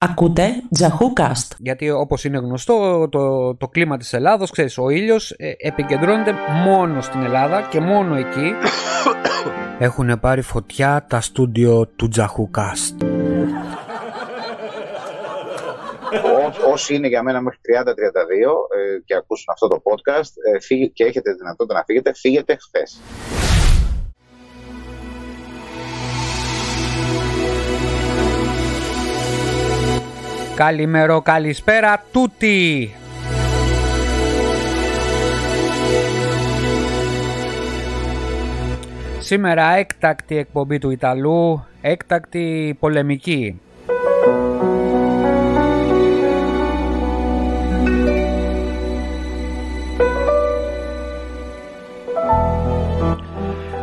Ακούτε Cast. Γιατί όπως είναι γνωστό το, το κλίμα της Ελλάδος, ξέρεις, ο ήλιος ε, επικεντρώνεται μόνο στην Ελλάδα και μόνο εκεί έχουν πάρει φωτιά τα στούντιο του Cast. Όσοι είναι για μένα μέχρι 30-32 ε, και ακούσουν αυτό το podcast ε, και έχετε δυνατότητα να φύγετε, φύγετε χθες. Καλημέρα, καλησπέρα τούτη. Σήμερα έκτακτη εκπομπή του Ιταλού, έκτακτη πολεμική.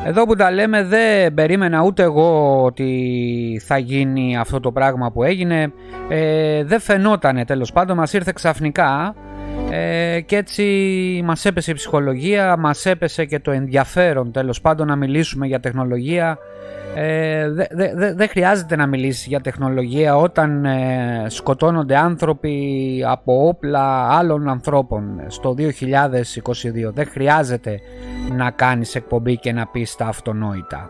Εδώ που τα λέμε δεν περίμενα ούτε εγώ ότι θα γίνει αυτό το πράγμα που έγινε. Ε, δεν φαινότανε τέλος πάντων, μας ήρθε ξαφνικά ε, και έτσι μας έπεσε η ψυχολογία, μας έπεσε και το ενδιαφέρον τέλος πάντων να μιλήσουμε για τεχνολογία ε, δεν δε, χρειάζεται να μιλήσεις για τεχνολογία όταν ε, σκοτώνονται άνθρωποι από όπλα άλλων ανθρώπων στο 2022. Δεν χρειάζεται να κάνεις εκπομπή και να πεις τα αυτονόητα.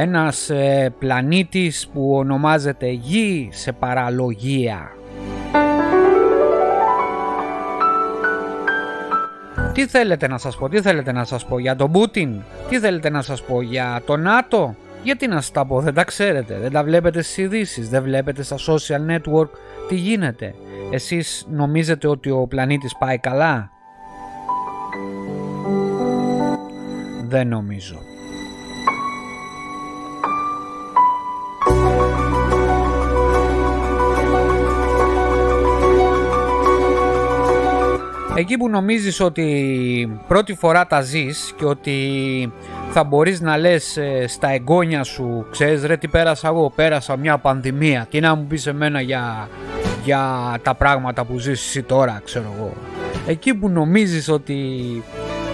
Ένας ε, πλανήτης που ονομάζεται Γη σε παραλογία Τι θέλετε να σας πω, τι θέλετε να σας πω για τον Πούτιν, τι θέλετε να σας πω για το ΝΑΤΟ, γιατί να σας τα πω, δεν τα ξέρετε, δεν τα βλέπετε στις ειδήσεις, δεν βλέπετε στα social network τι γίνεται. Εσείς νομίζετε ότι ο πλανήτης πάει καλά; Δεν νομίζω. Εκεί που νομίζεις ότι πρώτη φορά τα ζεις και ότι θα μπορείς να λες ε, στα εγγόνια σου ξέρεις ρε τι πέρασα εγώ, πέρασα μια πανδημία. Τι να μου πεις εμένα για, για τα πράγματα που ζεις εσύ τώρα ξέρω εγώ εκεί που νομίζεις ότι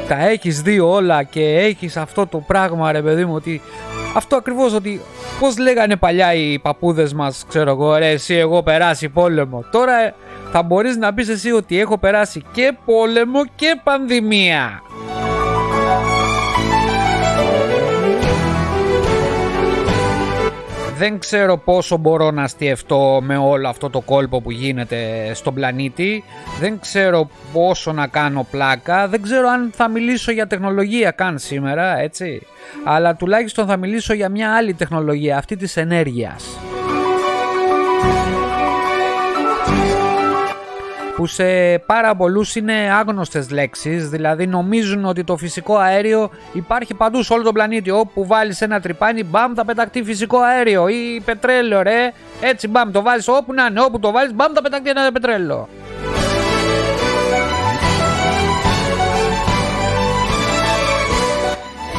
τα έχεις δει όλα και έχεις αυτό το πράγμα ρε παιδί μου ότι αυτό ακριβώς ότι πως λέγανε παλιά οι παππούδες μας ξέρω εγώ ρε εσύ εγώ περάσει πόλεμο τώρα θα μπορείς να πεις εσύ ότι έχω περάσει και πόλεμο και πανδημία. Δεν ξέρω πόσο μπορώ να αστιευτώ με όλο αυτό το κόλπο που γίνεται στον πλανήτη. Δεν ξέρω πόσο να κάνω πλάκα. Δεν ξέρω αν θα μιλήσω για τεχνολογία καν σήμερα, έτσι. Αλλά τουλάχιστον θα μιλήσω για μια άλλη τεχνολογία, αυτή της ενέργειας. Που σε πάρα πολλούς είναι άγνωστες λέξεις, δηλαδή νομίζουν ότι το φυσικό αέριο υπάρχει παντού σε όλο τον πλανήτη. Όπου βάλεις ένα τρυπάνι, μπαμ, θα πεταχτεί φυσικό αέριο ή πετρέλαιο, ρε. Έτσι, μπαμ, το βάλεις όπου να είναι, όπου το βάλεις, μπαμ, θα πεταχτεί ένα πετρέλαιο.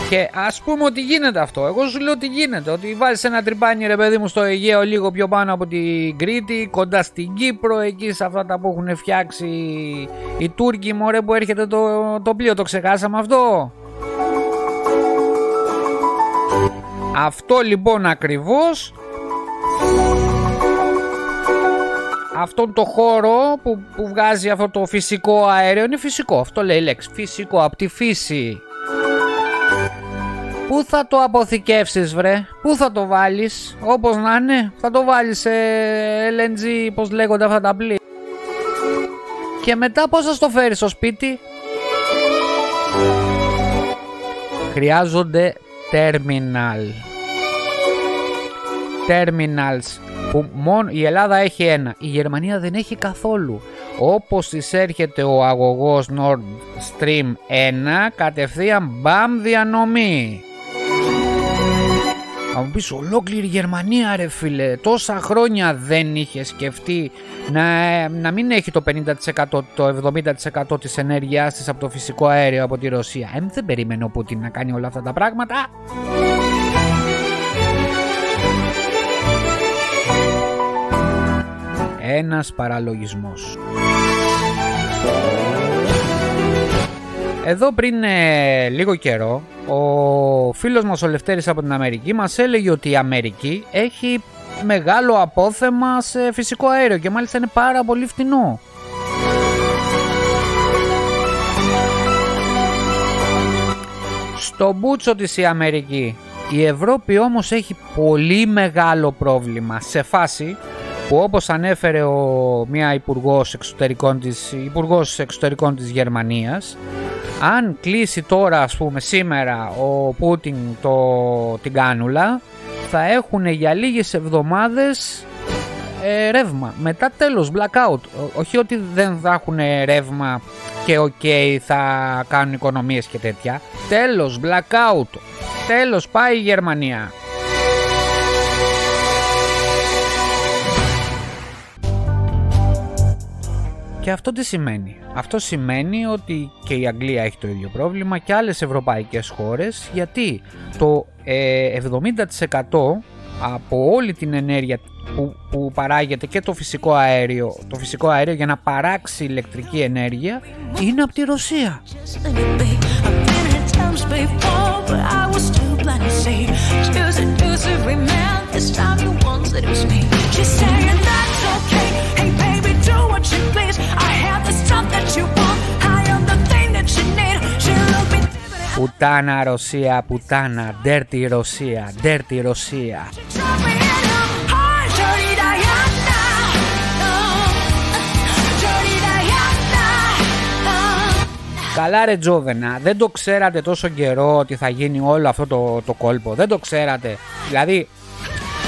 Και ας πούμε ότι γίνεται αυτό. Εγώ σου λέω ότι γίνεται. Ότι βάζει ένα τρυπάνι ρε παιδί μου στο Αιγαίο λίγο πιο πάνω από την Κρήτη, κοντά στην Κύπρο, εκεί σε αυτά τα που έχουν φτιάξει οι Τούρκοι. Μωρέ που έρχεται το, το πλοίο, το ξεχάσαμε αυτό; Αυτό λοιπόν ακριβώς αυτόν το χώρο που, που βγάζει αυτό το φυσικό αέριο είναι φυσικό. Αυτό λέει η λέξη. Φυσικό, από τη φύση. Πού θα το αποθηκεύσεις βρε, πού θα το βάλεις, όπως να είναι, θα το βάλεις σε LNG, πώς λέγονται αυτά τα πλοία. Και μετά πώς θα το φέρεις στο σπίτι; Χρειάζονται terminal. Terminals που μόνο η Ελλάδα έχει ένα, η Γερμανία δεν έχει καθόλου. Όπως της έρχεται ο αγωγός Nord Stream 1 κατευθείαν μπαμ διανομή. Θα μου πεις ολόκληρη Γερμανία ρε φίλε Τόσα χρόνια δεν είχε σκεφτεί να, να μην έχει το 50% το 70% της ενέργειάς της από το φυσικό αέριο από τη Ρωσία ε, Δεν περίμενε ο Πούτιν να κάνει όλα αυτά τα πράγματα. Ένας παραλογισμός Εδώ πριν ε, λίγο καιρό ο φίλος μας ο Λευτέρης από την Αμερική μας έλεγε ότι η Αμερική έχει μεγάλο απόθεμα σε φυσικό αέριο και μάλιστα είναι πάρα πολύ φτηνό. Στο μπούτσο της η Αμερική. Η Ευρώπη όμως έχει πολύ μεγάλο πρόβλημα σε φάση που όπως ανέφερε ο, μια υπουργός εξωτερικών της, υπουργός εξωτερικών της Γερμανίας αν κλείσει τώρα ας πούμε σήμερα ο Πούτιν το, την κάνουλα θα έχουν για λίγες εβδομάδες ε, ρεύμα. Μετά τέλος blackout. Όχι ότι δεν θα έχουν ρεύμα και οκ θα κάνουν οικονομίες και τέτοια. Τέλος blackout. Τέλος πάει η Γερμανία. Και αυτό τι σημαίνει; Αυτό σημαίνει ότι και η Αγγλία έχει το ίδιο πρόβλημα και άλλες ευρωπαϊκές χώρες γιατί το 70% ε, από όλη την ενέργεια που, που παράγεται και το φυσικό αέριο, το φυσικό αέριο για να παράξει ηλεκτρική ενέργεια είναι από τη Ρωσία. Πουτάνα Ρωσία, πουτάνα, dirty Ρωσία, dirty Ρωσία. Καλά ρε Τζόβενα, δεν το ξέρατε τόσο καιρό ότι θα γίνει όλο αυτό το, το κόλπο. Δεν το ξέρατε. Δηλαδή,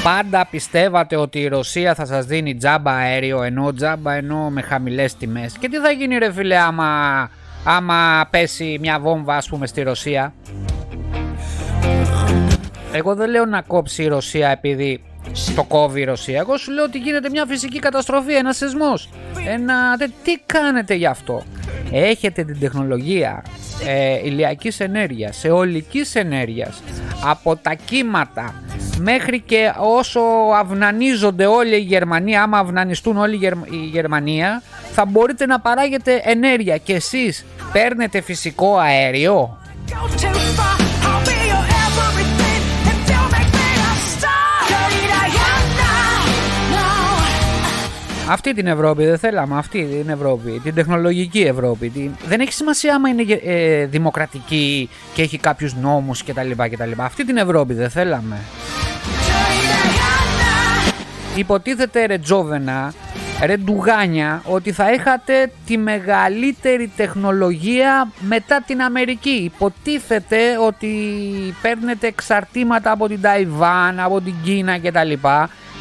πάντα πιστεύατε ότι η Ρωσία θα σας δίνει τζάμπα αέριο, ενώ τζάμπα ενώ με χαμηλές τιμές. Και τι θα γίνει ρε φίλε άμα, άμα πέσει μια βόμβα ας πούμε στη Ρωσία. Εγώ δεν λέω να κόψει η Ρωσία επειδή το κόβει η Ρωσία. Εγώ σου λέω ότι γίνεται μια φυσική καταστροφή, ένας σεισμός. Ένα... Τι κάνετε γι' αυτό; Έχετε την τεχνολογία ε, ηλιακής ενέργειας, αιωλικής ενέργειας, από τα κύματα μέχρι και όσο αυνανίζονται όλοι οι Γερμανοί, άμα αυνανιστούν όλοι η Γερμανία, θα μπορείτε να παράγετε ενέργεια και εσείς παίρνετε φυσικό αέριο; Αυτή την Ευρώπη δεν θέλαμε, αυτή την Ευρώπη, την τεχνολογική Ευρώπη. Την... Δεν έχει σημασία άμα είναι ε, δημοκρατική και έχει κάποιους νόμους κτλ, κτλ. Αυτή την Ευρώπη δεν θέλαμε. Υποτίθεται ρε Τζόβενα, ρε Ντουγάνια, ότι θα είχατε τη μεγαλύτερη τεχνολογία μετά την Αμερική. Υποτίθεται ότι παίρνετε εξαρτήματα από την Ταϊβάν, από την Κίνα κτλ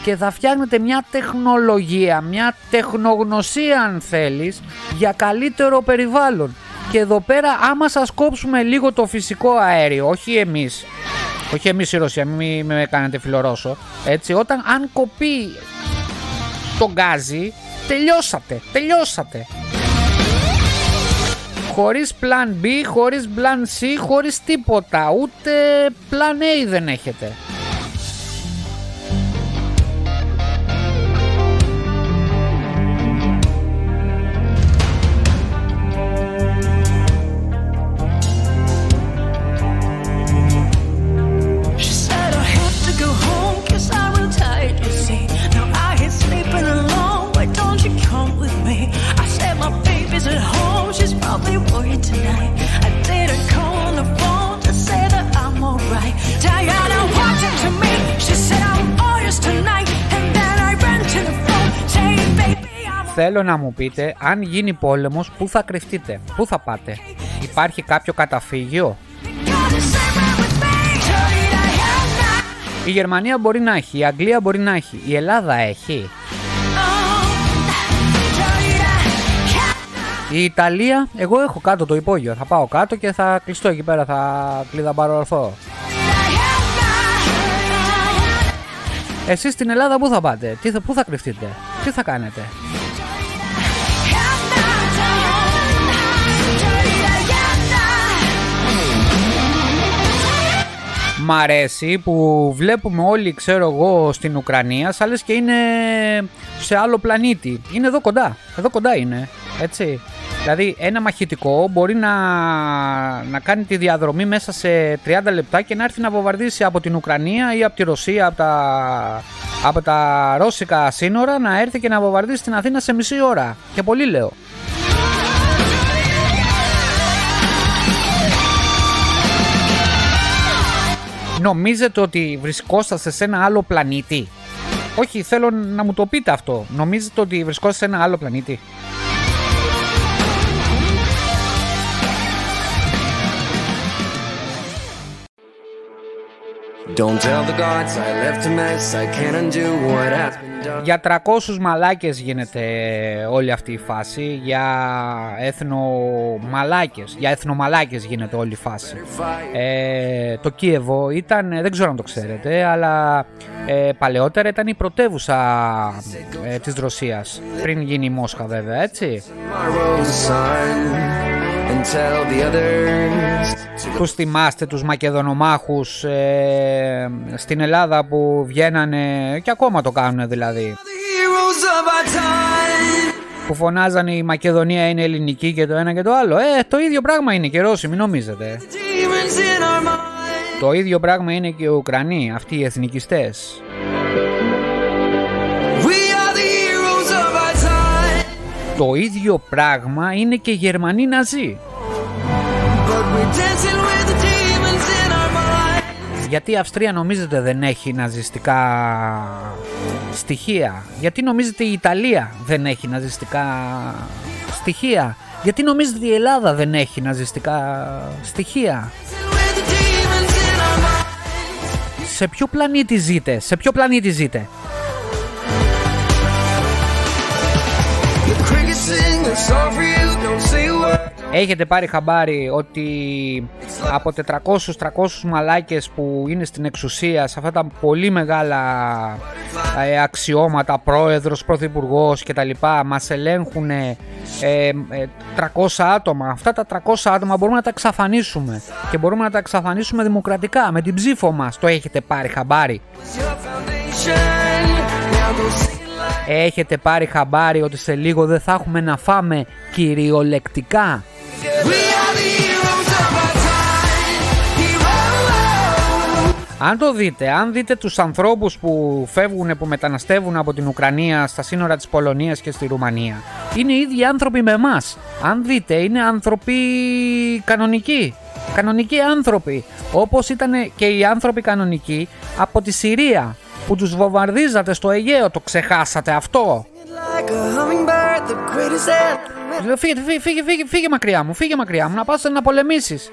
και θα φτιάχνετε μια τεχνολογία, μια τεχνογνωσία αν θέλεις για καλύτερο περιβάλλον. Και εδώ πέρα άμα σας κόψουμε λίγο το φυσικό αέριο, όχι εμείς, όχι εμείς η Ρωσία, μην με κάνετε φιλορώσο, έτσι, όταν αν κοπεί το γκάζι, τελειώσατε, τελειώσατε. Χωρίς plan B, χωρίς plan C, χωρίς τίποτα, ούτε plan A δεν έχετε. Θέλω να μου πείτε, αν γίνει πόλεμος, πού θα κρυφτείτε, πού θα πάτε. Υπάρχει κάποιο καταφύγιο; Η Γερμανία μπορεί να έχει, η Αγγλία μπορεί να έχει, η Ελλάδα έχει. Η Ιταλία, εγώ έχω κάτω το υπόγειο. Θα πάω κάτω και θα κλειστώ εκεί πέρα, θα κλειδαμπαρορθώ. Εσείς στην Ελλάδα πού θα πάτε, τι θα, πού θα κρυφτείτε, τι θα κάνετε; Μ' αρέσει που βλέπουμε όλοι, ξέρω εγώ, στην Ουκρανία, σαν λες και είναι σε άλλο πλανήτη. Είναι εδώ κοντά. Εδώ κοντά είναι. Έτσι. Δηλαδή, ένα μαχητικό μπορεί να, να κάνει τη διαδρομή μέσα σε 30 λεπτά και να έρθει να βομβαρδίσει από την Ουκρανία ή από τη Ρωσία, από τα, από τα ρώσικα σύνορα, να έρθει και να βομβαρδίσει την Αθήνα σε μισή ώρα. Και πολύ λέω. Νομίζετε ότι βρισκόσαστε σε ένα άλλο πλανήτη; Όχι, θέλω να μου το πείτε αυτό. Νομίζετε ότι βρισκόσαστε σε ένα άλλο πλανήτη; Για 300 μαλάκες γίνεται όλη αυτή η φάση, για εθνομαλάκες, για εθνομαλάκες γίνεται όλη η φάση. Ε, το Κίεβο ήταν, δεν ξέρω αν το ξέρετε, αλλά ε, παλαιότερα ήταν η πρωτεύουσα ε, της Ρωσίας, πριν γίνει η Μόσχα βέβαια, έτσι. Τους θυμάστε τους Μακεδονομάχους ε, στην Ελλάδα που βγαίνανε και ακόμα το κάνουν δηλαδή. Που φωνάζανε η Μακεδονία είναι ελληνική και το ένα και το άλλο. Ε, το ίδιο πράγμα είναι και Ρώσοι, μην νομίζετε. Το ίδιο πράγμα είναι και οι Ουκρανοί, αυτοί οι εθνικιστές. Το ίδιο πράγμα είναι και οι Γερμανοί Ναζί. Γιατί η Αυστρία νομίζετε δεν έχει ναζιστικά στοιχεία; Γιατί νομίζετε η Ιταλία δεν έχει ναζιστικά στοιχεία; Γιατί νομίζετε η Ελλάδα δεν έχει ναζιστικά στοιχεία; Σε ποιο πλανήτη ζείτε, σε ποιο πλανήτη ζείτε; Έχετε πάρει χαμπάρι ότι από 400-300 μαλάκες που είναι στην εξουσία σε αυτά τα πολύ μεγάλα ε, αξιώματα, πρόεδρος, πρωθυπουργός και τα λοιπά μας ελέγχουν ε, 300 ε, άτομα. Αυτά τα 300 άτομα μπορούμε να τα εξαφανίσουμε και μπορούμε να τα εξαφανίσουμε δημοκρατικά με την ψήφο μας. Το έχετε πάρει χαμπάρι. Έχετε πάρει χαμπάρι ότι σε λίγο δεν θα έχουμε να φάμε κυριολεκτικά. Αν το δείτε, αν δείτε τους ανθρώπους που φεύγουν, που μεταναστεύουν από την Ουκρανία στα σύνορα της Πολωνίας και στη Ρουμανία, είναι οι ίδιοι άνθρωποι με εμάς. Αν δείτε, είναι άνθρωποι κανονικοί. Κανονικοί άνθρωποι. Όπως ήταν και οι άνθρωποι κανονικοί από τη Συρία που τους βομβαρδίζατε στο Αιγαίο. Το ξεχάσατε αυτό; Φύγε, φύγε, φύγε, φύγε, φύγε μακριά μου, φύγε μακριά μου, να πας να πολεμήσεις.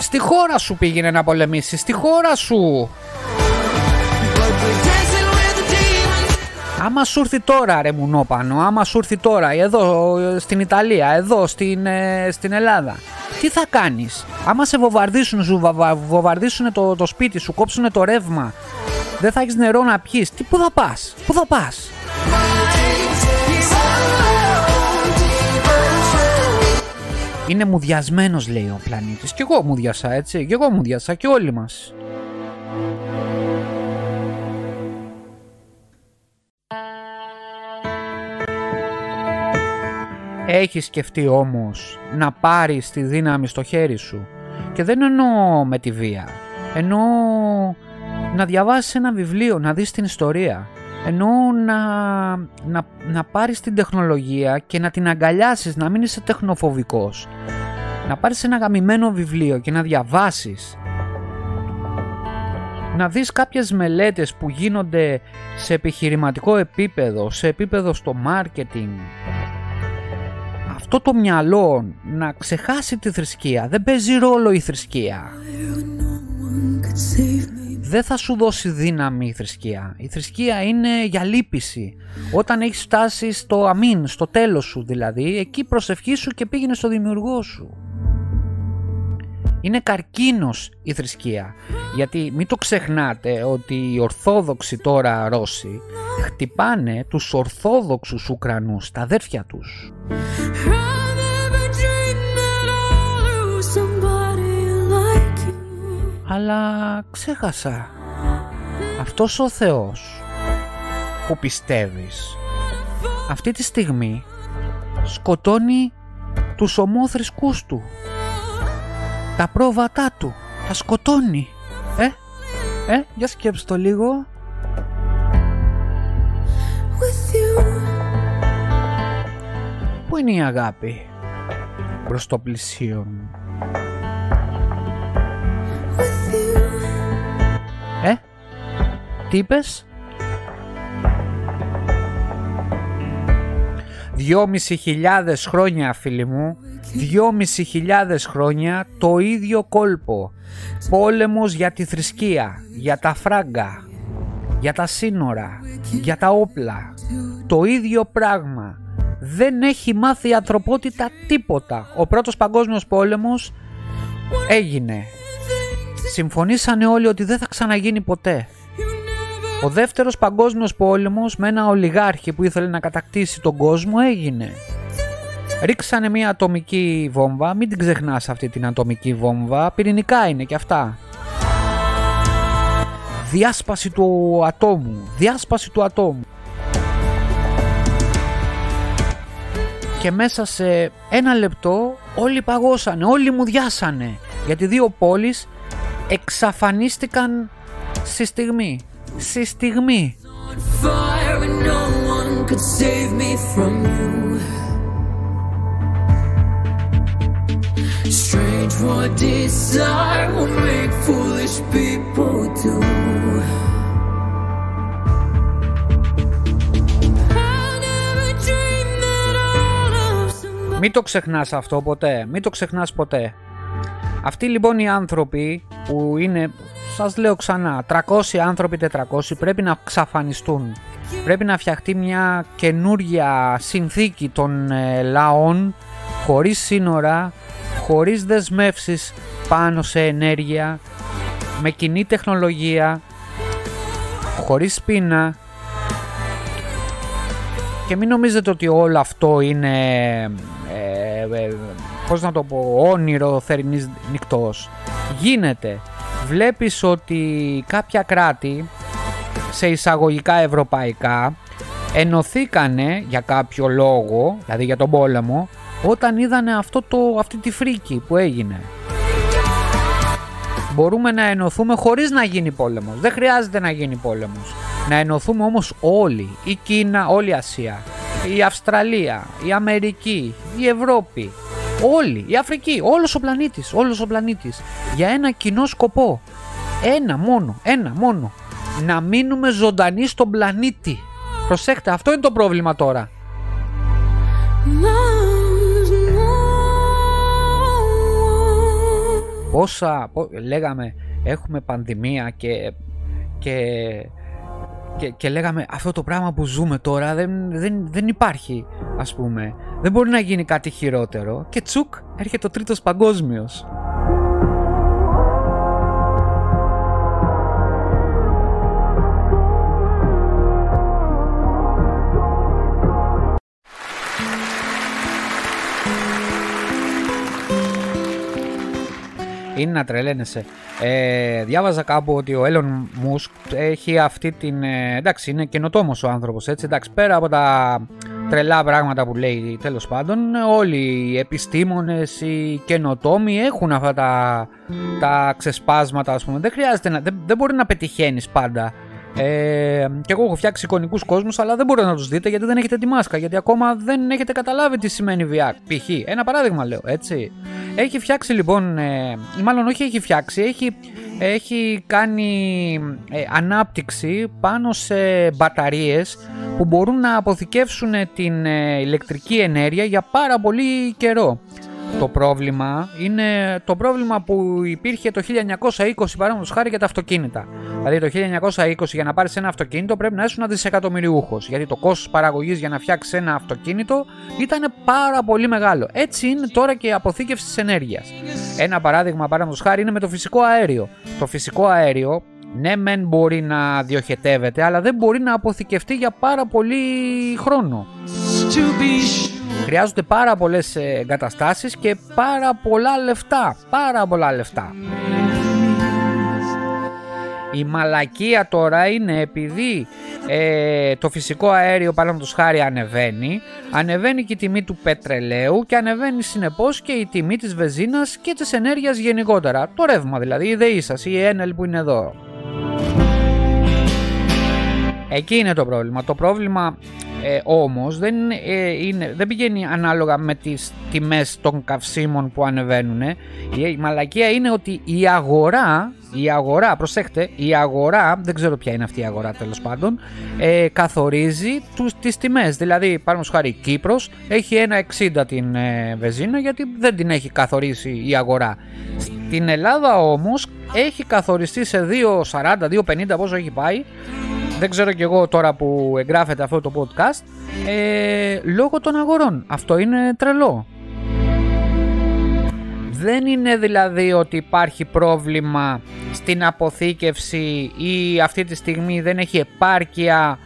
Στη χώρα σου πήγαινε να πολεμήσεις, στη χώρα σου. Άμα σου έρθει τώρα ρε μουνόπανο, άμα σου έρθει τώρα εδώ στην Ιταλία, εδώ στην, ε, στην Ελλάδα, τι θα κάνεις; Άμα σε βομβαρδίσουν, σου βομβαρδίσουν το, το σπίτι σου, κόψουν το ρεύμα, δεν θα έχεις νερό να πιείς, τι, πού θα πας, πού θα πας; Είναι μουδιασμένος λέει ο πλανήτης. Κι εγώ μουδιασα έτσι. Κι εγώ μουδιασα και όλοι μας. Έχεις σκεφτεί όμως να πάρεις τη δύναμη στο χέρι σου; Και δεν εννοώ με τη βία. Εννοώ να διαβάσεις ένα βιβλίο, να δεις την ιστορία ενώ να, να, να πάρεις την τεχνολογία και να την αγκαλιάσεις, να μην είσαι τεχνοφοβικός. Να πάρεις ένα γαμημένο βιβλίο και να διαβάσεις. Να δεις κάποιες μελέτες που γίνονται σε επιχειρηματικό επίπεδο, σε επίπεδο στο marketing. Αυτό το μυαλό να ξεχάσει τη θρησκεία. Δεν παίζει ρόλο η θρησκεία δεν θα σου δώσει δύναμη η θρησκεία. Η θρησκεία είναι για λύπηση. Όταν έχεις φτάσει στο αμήν, στο τέλος σου δηλαδή, εκεί προσευχή σου και πήγαινε στο δημιουργό σου. Είναι καρκίνος η θρησκεία. Γιατί μην το ξεχνάτε ότι οι Ορθόδοξοι τώρα Ρώσοι χτυπάνε τους Ορθόδοξους Ουκρανούς, τα αδέρφια τους. Αλλά ξέχασα. Αυτός ο Θεός που πιστεύεις αυτή τη στιγμή σκοτώνει τους ομόθρησκούς του. Τα πρόβατά του. Τα σκοτώνει. Ε, ε, για σκέψτε το λίγο. Πού είναι η αγάπη; Προς το πλησίον. Ε, τι είπες; Δυόμισι χιλιάδες χρόνια φίλοι μου Δυόμισι χιλιάδες χρόνια το ίδιο κόλπο. Πόλεμος για τη θρησκεία Για τα φράγκα Για τα σύνορα Για τα όπλα. Το ίδιο πράγμα. Δεν έχει μάθει η ανθρωπότητα τίποτα. Ο πρώτος παγκόσμιος πόλεμος Έγινε. Συμφωνήσανε όλοι ότι δεν θα ξαναγίνει ποτέ. Ο δεύτερος παγκόσμιος πόλεμος με ένα ολιγάρχη που ήθελε να κατακτήσει τον κόσμο έγινε. Ρίξανε μια ατομική βόμβα, μην την ξεχνάς αυτή την ατομική βόμβα, πυρηνικά είναι και αυτά. Διάσπαση του ατόμου, διάσπαση του ατόμου. Και μέσα σε ένα λεπτό όλοι παγώσανε, όλοι μου διάσανε. Γιατί δύο πόλεις εξαφανίστηκαν στη στιγμή στη στιγμή. Strange what desire will make foolish people do. Μην το ξεχνάς αυτό ποτέ, μην το ξεχνάς ποτέ. Αυτοί λοιπόν οι άνθρωποι που είναι σας λέω ξανά, 300 άνθρωποι 400 πρέπει να ξαφανιστούν. Πρέπει να φτιαχτεί μια καινούργια συνθήκη των ε, λαών χωρίς σύνορα, χωρίς δεσμεύσεις πάνω σε ενέργεια, με κοινή τεχνολογία, χωρίς πείνα. Και μην νομίζετε ότι όλο αυτό είναι ε, ε, πώς να το πω όνειρο θερινής νυχτός. Γίνεται. Βλέπεις ότι κάποια κράτη σε εισαγωγικά ευρωπαϊκά ενωθήκανε για κάποιο λόγο, δηλαδή για τον πόλεμο, όταν είδανε αυτό το, αυτή τη φρίκη που έγινε. Μπορούμε να ενωθούμε χωρίς να γίνει πόλεμος. Δεν χρειάζεται να γίνει πόλεμος. Να ενωθούμε όμως όλοι. Η Κίνα, όλη η Ασία. Η Αυστραλία, η Αμερική, η Ευρώπη, Όλοι, η Αφρική, όλος ο πλανήτης, όλος ο πλανήτης, για ένα κοινό σκοπό. Ένα μόνο, ένα μόνο. Να μείνουμε ζωντανοί στον πλανήτη. Προσέξτε, αυτό είναι το πρόβλημα τώρα. Πόσα, λέγαμε, έχουμε πανδημία και, και και, και λέγαμε αυτό το πράγμα που ζούμε τώρα δεν, δεν, δεν υπάρχει ας πούμε. Δεν μπορεί να γίνει κάτι χειρότερο. Και τσουκ έρχεται ο τρίτος παγκόσμιος είναι να τρελαίνεσαι. Ε, διάβαζα κάπου ότι ο Elon Musk έχει αυτή την. Ε, εντάξει, είναι καινοτόμος ο άνθρωπος έτσι. Εντάξει, πέρα από τα τρελά πράγματα που λέει τέλος πάντων, όλοι οι επιστήμονες, οι καινοτόμοι έχουν αυτά τα, τα ξεσπάσματα, ας πούμε. Δεν χρειάζεται να. Δεν, δεν μπορεί να πετυχαίνεις πάντα ε, και εγώ έχω φτιάξει εικονικούς κόσμους, αλλά δεν μπορείτε να τους δείτε γιατί δεν έχετε τη μάσκα. Γιατί ακόμα δεν έχετε καταλάβει τι σημαίνει VR. Π.χ. Ένα παράδειγμα λέω, έτσι. Έχει φτιάξει λοιπόν, ε, μάλλον όχι έχει φτιάξει, έχει, έχει κάνει ε, ανάπτυξη πάνω σε μπαταρίες που μπορούν να αποθηκεύσουν την ε, ηλεκτρική ενέργεια για πάρα πολύ καιρό. Το πρόβλημα είναι το πρόβλημα που υπήρχε το 1920 παράδειγμα χάρη για τα αυτοκίνητα. Δηλαδή το 1920 για να πάρεις ένα αυτοκίνητο πρέπει να είσαι ένα δισεκατομμυριούχος. Γιατί το κόστος παραγωγής για να φτιάξεις ένα αυτοκίνητο ήταν πάρα πολύ μεγάλο. Έτσι είναι τώρα και η αποθήκευση της ενέργειας. Ένα παράδειγμα παράδειγμα χάρη είναι με το φυσικό αέριο. Το φυσικό αέριο ναι μεν μπορεί να διοχετεύεται αλλά δεν μπορεί να αποθηκευτεί για πάρα πολύ χρόνο. Χρειάζονται πάρα πολλές ε, εγκαταστάσεις και πάρα πολλά λεφτά. Πάρα πολλά λεφτά. Η μαλακία τώρα είναι επειδή ε, το φυσικό αέριο παραδείγματος χάρη ανεβαίνει, ανεβαίνει και η τιμή του πετρελαίου και ανεβαίνει συνεπώς και η τιμή της βεζίνας και της ενέργειας γενικότερα. Το ρεύμα δηλαδή, η ΔΕΗ σας, η ΕΝΕΛ που είναι εδώ. Εκεί είναι το πρόβλημα. Το πρόβλημα ε, όμως δεν, ε, είναι, δεν πηγαίνει ανάλογα με τις τιμές των καυσίμων που ανεβαίνουν. Η, μαλακία είναι ότι η αγορά, η αγορά, προσέχτε, η αγορά, δεν ξέρω ποια είναι αυτή η αγορά τέλος πάντων, ε, καθορίζει τους, τις τιμές. Δηλαδή, πάνω χάρη Κύπρος έχει ένα 60 την ε, βεζίνα γιατί δεν την έχει καθορίσει η αγορά. Στην Ελλάδα όμως έχει καθοριστεί σε 2,40, 2,50 πόσο έχει πάει δεν ξέρω κι εγώ τώρα που εγγράφεται αυτό το podcast, ε, λόγω των αγορών. Αυτό είναι τρελό. Δεν είναι δηλαδή ότι υπάρχει πρόβλημα στην αποθήκευση ή αυτή τη στιγμή δεν έχει επάρκεια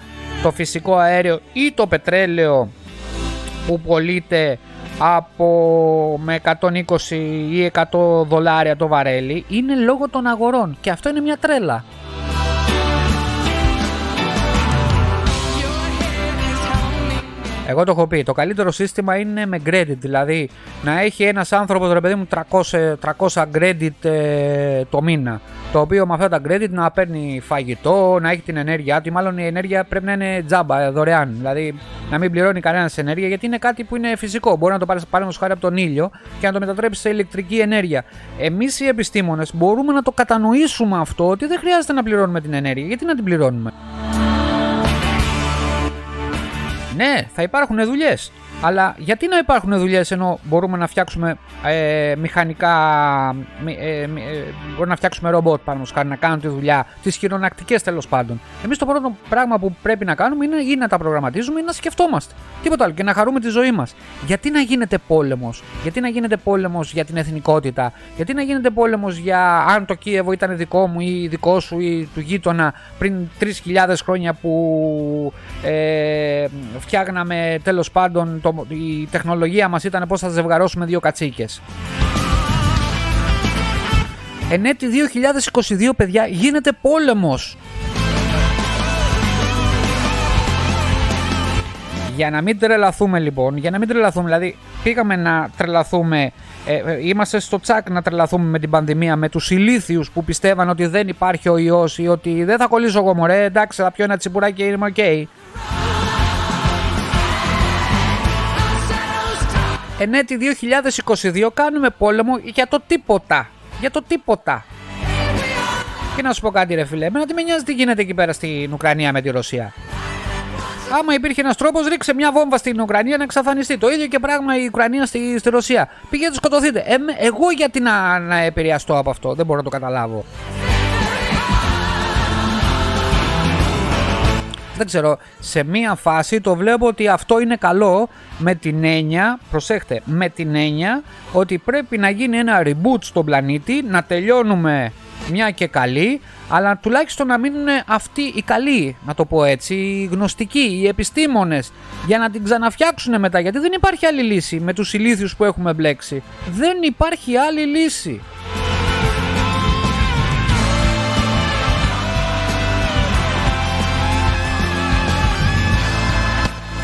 το φυσικό αέριο ή το πετρέλαιο που πωλείται από με 120 ή 100 δολάρια το βαρέλι είναι λόγω των αγορών και αυτό είναι μια τρέλα. Εγώ το έχω πει. Το καλύτερο σύστημα είναι με credit. Δηλαδή να έχει ένας άνθρωπος, ρε παιδί μου, 300, 300 credit ε, το μήνα. Το οποίο με αυτά τα credit να παίρνει φαγητό, να έχει την ενέργειά του. Μάλλον η ενέργεια πρέπει να είναι τζάμπα, ε, δωρεάν. Δηλαδή να μην πληρώνει κανένας ενέργεια γιατί είναι κάτι που είναι φυσικό. Μπορεί να το πάρεις πάνω χάρη από τον ήλιο και να το μετατρέψεις σε ηλεκτρική ενέργεια. Εμείς οι επιστήμονες μπορούμε να το κατανοήσουμε αυτό ότι δεν χρειάζεται να πληρώνουμε την ενέργεια. Γιατί να την πληρώνουμε; Ναι, θα υπάρχουν δουλειές. Αλλά γιατί να υπάρχουν δουλειές ενώ μπορούμε να φτιάξουμε ε, μηχανικά. Ε, ε, μπορούμε να φτιάξουμε ρομπότ πάνω χάρη να κάνουν τη δουλειά, τις χειρονακτικές τέλος πάντων. Εμείς το πρώτο πράγμα που πρέπει να κάνουμε είναι ή να τα προγραμματίζουμε ή να σκεφτόμαστε. Τίποτα άλλο και να χαρούμε τη ζωή μας. Γιατί να γίνεται πόλεμος, Γιατί να γίνεται πόλεμος για την εθνικότητα, Γιατί να γίνεται πόλεμος για αν το Κίεβο ήταν δικό μου ή δικό σου ή του γείτονα πριν 3.000 χρόνια που ε, φτιάγναμε τέλος πάντων το, η τεχνολογία μας ήταν πώς θα ζευγαρώσουμε δύο κατσίκες. Εν έτει 2022 παιδιά γίνεται πόλεμος. Για να μην τρελαθούμε λοιπόν, για να μην τρελαθούμε, δηλαδή πήγαμε να τρελαθούμε, ε, ε, είμαστε στο τσάκ να τρελαθούμε με την πανδημία, με τους ηλίθιους που πιστεύαν ότι δεν υπάρχει ο ιός ή ότι δεν θα κολλήσω εγώ μωρέ, εντάξει θα πιω ένα τσιπουράκι και είμαι ok. Okay. Εν έτη 2022 κάνουμε πόλεμο για το τίποτα. Για το τίποτα. Και να σου πω κάτι ρε φίλε, εμένα τι με νοιάζει τι γίνεται εκεί πέρα στην Ουκρανία με τη Ρωσία. Άμα υπήρχε ένας τρόπος, ρίξε μια βόμβα στην Ουκρανία να εξαφανιστεί. Το ίδιο και πράγμα η Ουκρανία στη, στη Ρωσία. Πηγαίνετε σκοτωθείτε. Ε, εγώ γιατί να, να επηρεαστώ από αυτό, δεν μπορώ να το καταλάβω. δεν ξέρω, σε μία φάση το βλέπω ότι αυτό είναι καλό με την έννοια, προσέχτε, με την έννοια ότι πρέπει να γίνει ένα reboot στον πλανήτη, να τελειώνουμε μια και καλή, αλλά τουλάχιστον να μείνουν αυτοί οι καλοί, να το πω έτσι, οι γνωστικοί, οι επιστήμονες, για να την ξαναφτιάξουν μετά, γιατί δεν υπάρχει άλλη λύση με τους ηλίθιους που έχουμε μπλέξει. Δεν υπάρχει άλλη λύση.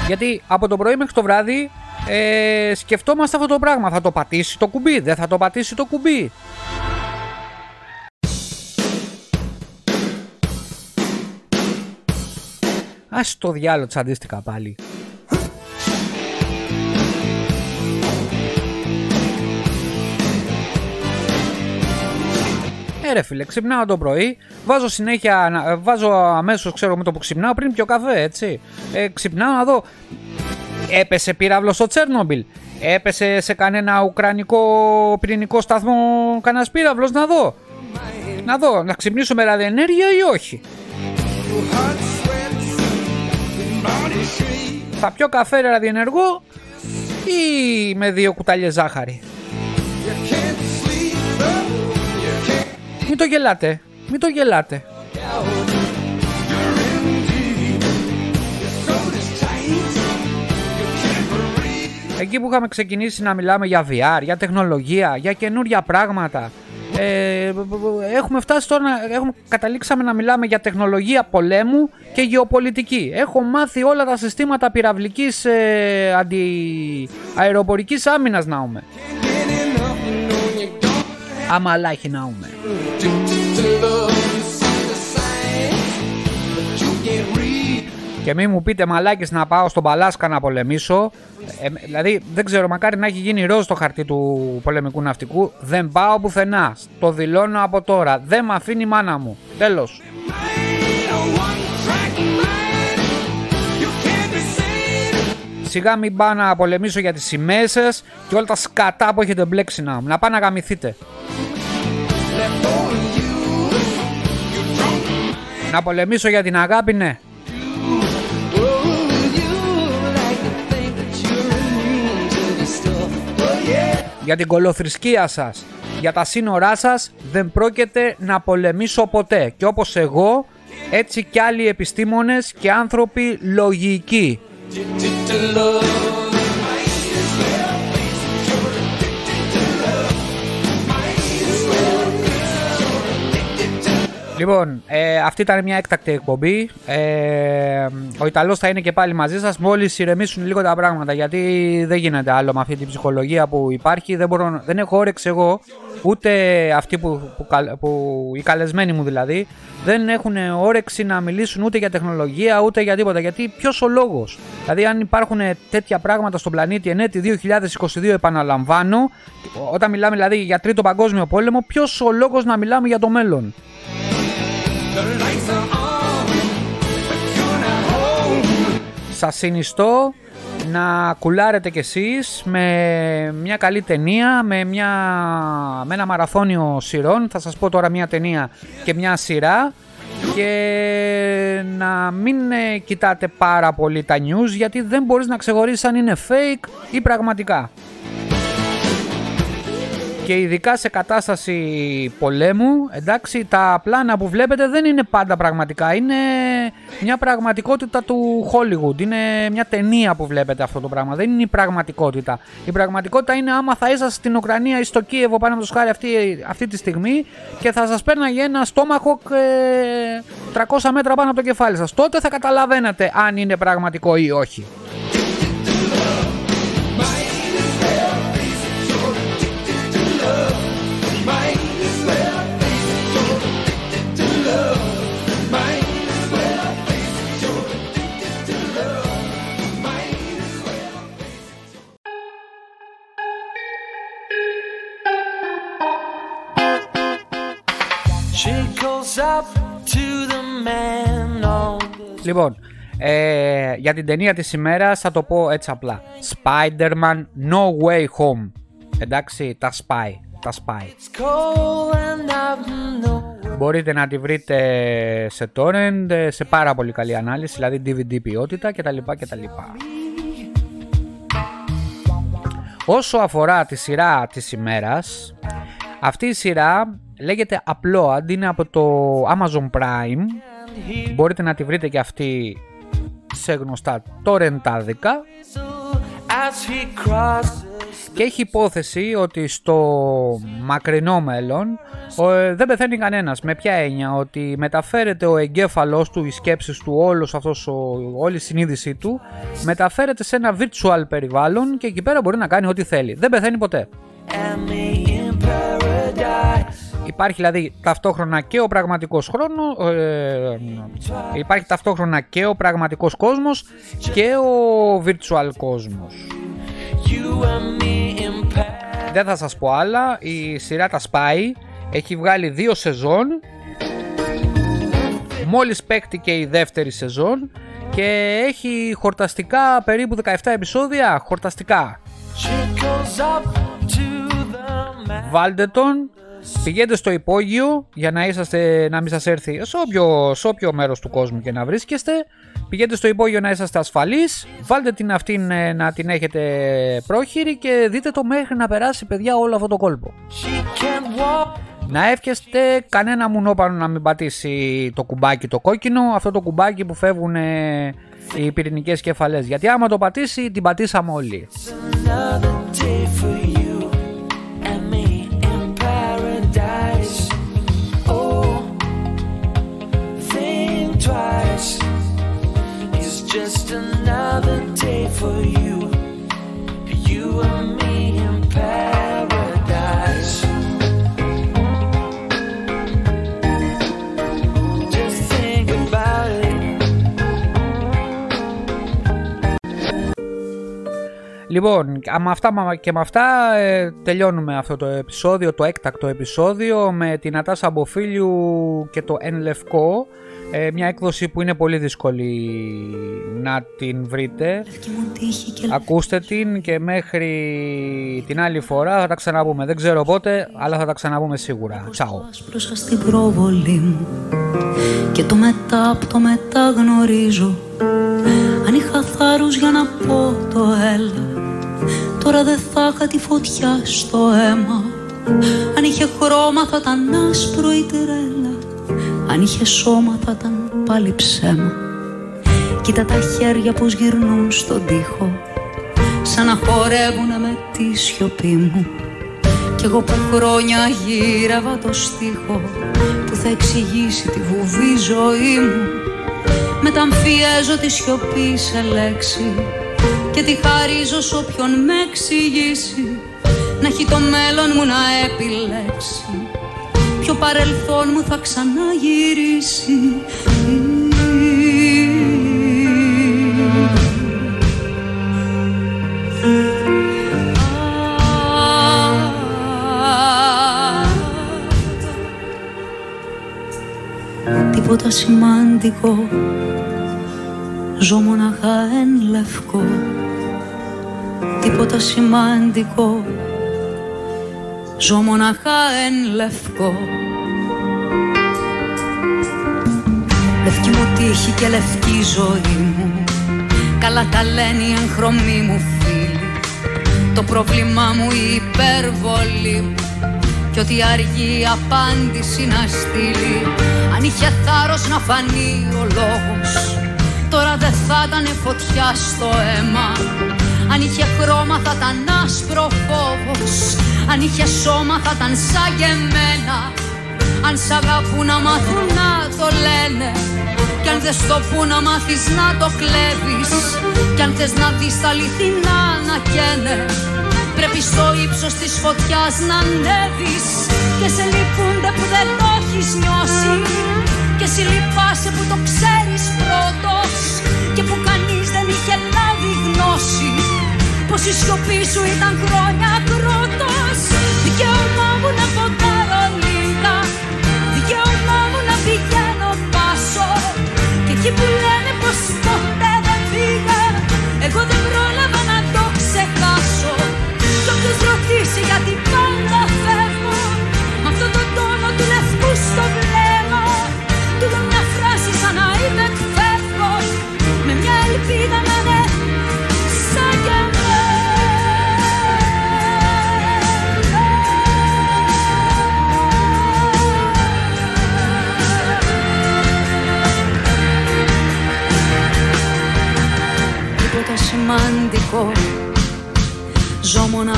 Γιατί από το πρωί μέχρι το βράδυ ε, σκεφτόμαστε αυτό το πράγμα. Θα το πατήσει το κουμπί, δεν θα το πατήσει το κουμπί. Ας το διάλογο τσαντίστηκα πάλι. Ρε φίλε, ξυπνάω το πρωί, βάζω συνέχεια, βάζω αμέσως ξέρω με το που ξυπνάω πριν πιω καφέ, έτσι. Ε, ξυπνάω να δω. Έπεσε πύραυλο στο Τσέρνομπιλ. Έπεσε σε κανένα ουκρανικό πυρηνικό σταθμό κανένας πύραυλος να δω. Να δω, να ξυπνήσω με ραδιενέργεια ή όχι. Θα πιω καφέ ραδιενεργό ή με δύο κουτάλιες ζάχαρη. Μην το γελάτε. Μην το γελάτε. Εκεί που είχαμε ξεκινήσει να μιλάμε για VR, για τεχνολογία, για καινούρια πράγματα, ε, έχουμε φτάσει τώρα, να- έχουμε, καταλήξαμε να μιλάμε για τεχνολογία πολέμου και γεωπολιτική. Έχω μάθει όλα τα συστήματα πυραυλικής ε, αντι... αεροπορικής άμυνας να έχουμε. Αμαλάχη να έχουμε. Και μην μου πείτε μαλάκες να πάω στον Παλάσκα να πολεμήσω. Ε, δηλαδή δεν ξέρω, μακάρι να έχει γίνει ροζ το χαρτί του πολεμικού ναυτικού. Δεν πάω πουθενά. Το δηλώνω από τώρα. Δεν με αφήνει η μάνα μου. Τέλος. Σιγά μην πάω να πολεμήσω για τις σημαίες σας και όλα τα σκατά που έχετε μπλέξει να μου. Να πάω να γαμηθείτε. Να πολεμήσω για την αγάπη, ναι. Για την κολοθρησκεία σας, για τα σύνορά σας δεν πρόκειται να πολεμήσω ποτέ. Και όπως εγώ, έτσι κι άλλοι επιστήμονες και άνθρωποι λογικοί. addicted to love. Λοιπόν, ε, αυτή ήταν μια έκτακτη εκπομπή. Ε, ο Ιταλός θα είναι και πάλι μαζί σας μόλις ηρεμήσουν λίγο τα πράγματα γιατί δεν γίνεται άλλο με αυτή την ψυχολογία που υπάρχει. Δεν, μπορώ, δεν έχω όρεξη εγώ, ούτε αυτοί που, που, καλ- που, οι καλεσμένοι μου δηλαδή, δεν έχουν όρεξη να μιλήσουν ούτε για τεχνολογία ούτε για τίποτα. Γιατί ποιος ο λόγος; Δηλαδή αν υπάρχουν τέτοια πράγματα στον πλανήτη ενέτη 2022 επαναλαμβάνω, όταν μιλάμε δηλαδή για τρίτο παγκόσμιο πόλεμο, ποιος ο λόγος να μιλάμε για το μέλλον; Σας συνιστώ να κουλάρετε κι εσείς με μια καλή ταινία, με, μια, με ένα μαραθώνιο σειρών. Θα σας πω τώρα μια ταινία και μια σειρά και να μην ε, κοιτάτε πάρα πολύ τα news γιατί δεν μπορείς να ξεχωρίσεις αν είναι fake ή πραγματικά και ειδικά σε κατάσταση πολέμου, εντάξει, τα πλάνα που βλέπετε δεν είναι πάντα πραγματικά. Είναι μια πραγματικότητα του Hollywood. Είναι μια ταινία που βλέπετε αυτό το πράγμα. Δεν είναι η πραγματικότητα. Η πραγματικότητα είναι άμα θα είσαστε στην Ουκρανία ή στο Κίεβο πάνω από το σχάρι αυτή, αυτή τη στιγμή και θα σας πέρναγε ένα στόμαχο ε, 300 μέτρα πάνω από το κεφάλι σας. Τότε θα καταλαβαίνετε αν είναι πραγματικό ή όχι. Λοιπόν, ε, για την ταινία της ημέρας θα το πω έτσι απλά. Spider-Man No Way Home. Εντάξει, τα spy. Τα spy. cold and I've no Μπορείτε να τη βρείτε σε torrent, ε, σε πάρα πολύ καλή ανάλυση, δηλαδή DVD ποιότητα κτλ. κτλ. Όσο αφορά τη σειρά της ημέρας, αυτή η σειρά λέγεται απλό, αντί είναι από το Amazon Prime. Μπορείτε να τη βρείτε και αυτή σε γνωστά torrentaδικα as he crosses και έχει υπόθεση ότι στο μακρινό μέλλον ο, ε, δεν πεθαίνει κανένας. Με ποια έννοια; Ότι μεταφέρεται ο εγκέφαλος του, οι σκέψεις του, όλος αυτός ο, όλη η συνείδησή του μεταφέρεται σε ένα virtual περιβάλλον και εκεί πέρα μπορεί να κάνει ό,τι θέλει. Δεν πεθαίνει ποτέ. Υπάρχει δηλαδή ταυτόχρονα και ο πραγματικός χρόνος, ε, υπάρχει ταυτόχρονα και ο πραγματικός κόσμος και ο virtual κόσμος. You and me in paradise. Δεν θα σας πω άλλα, η σειρά τα Spy έχει βγάλει δύο σεζόν Μόλις παίκτηκε η δεύτερη σεζόν και έχει χορταστικά περίπου 17 επεισόδια, χορταστικά. She goes up to the man. Βάλτε τον, πηγαίνετε στο υπόγειο για να, είσαστε, να μην σας έρθει σε όποιο, σε όποιο μέρος του κόσμου και να βρίσκεστε. Πηγαίνετε στο υπόγειο να είσαστε ασφαλείς, βάλτε την αυτήν ε, να την έχετε πρόχειρη και δείτε το μέχρι να περάσει παιδιά όλο αυτό το κόλπο. She can walk. Να εύχεστε κανένα μουνόπανο να μην πατήσει το κουμπάκι το κόκκινο, αυτό το κουμπάκι που φεύγουν ε, οι πυρηνικές κεφαλές. Γιατί άμα το πατήσει, την πατήσαμε όλοι. Λοιπόν, α, με αυτά, μα- και με αυτά ε, τελειώνουμε αυτό το επεισόδιο, το έκτακτο επεισόδιο με την Ατάσα Μποφίλιου και το Εν Λευκό. Ε, μια έκδοση που είναι πολύ δύσκολη να την βρείτε. Ακούστε την και μέχρι την άλλη φορά θα τα ξαναπούμε. Δεν ξέρω πότε, αλλά θα τα ξαναπούμε σίγουρα. Τσάω. Άσπρωσα στην προβολή μου Και το μετά απ' το μετά γνωρίζω Αν είχα θάρρος για να πω το έλα Τώρα δεν θα είχα τη φωτιά στο αίμα Αν είχε χρώμα θα ήταν άσπρο η τρέλα Αν είχε σώμα θα ήταν πάλι ψέμα. Κοίτα τα χέρια πως γυρνούν στον τοίχο Σαν να χορεύουνε με τη σιωπή μου. Κι εγώ που χρόνια γύρευα το στίχο που θα εξηγήσει τη βουβή ζωή μου. Μεταμφιέζω τη σιωπή σε λέξη και τη χαρίζω σ' όποιον με εξηγήσει. Να έχει το μέλλον μου να επιλέξει ποιο παρελθόν μου θα ξαναγυρίσει. Τίποτα σημαντικό. Ζω μοναχά εν λευκό. Τίποτα σημαντικό Ζω μοναχά εν λευκό Λευκή μου τύχη και λευκή ζωή μου. Καλά τα λένε οι εγχρωμοί μου φίλοι. Το πρόβλημά μου η υπερβολή μου. Κι ότι αργεί η απάντηση να στείλει. Αν είχε θάρρος να φανεί ο λόγος Τώρα δεν θα ήταν φωτιά στο αίμα Αν είχε χρώμα θα ήταν άσπρο φόβος Αν είχε σώμα θα ήταν σαν και εμένα. Αν σ' αγαπούν να μάθουν να το λένε. Κι αν δεν στο που να μάθεις να το κλέβεις. Κι αν θες να δεις τα αληθινά να καίνε Πρέπει στο ύψος της φωτιάς να ανέβεις. Και σε λυπούνται που δεν το έχεις νιώσει. Και σε λυπάσαι που το ξέρεις πρώτος. Και που κανείς δεν είχε λάβει γνώση Πως η σιωπή σου ήταν χρόνια κρότος Δικαίωμά μου να ποντάρω λίγα. Δικαίωμά μου να πηγαίνω πάσο. Και εκεί που λένε πως ποτέ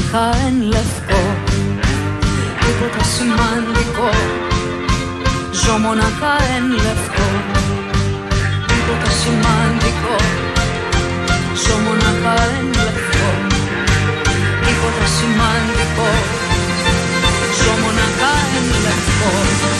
Ζω μοναχά εν λευκό Τίποτα σημαντικό. Ζω μοναχά εν λευκό Τίποτα σημαντικό. Ζω μοναχά εν λευκό Τίποτα σημαντικό. Ζω μοναχά εν λευκό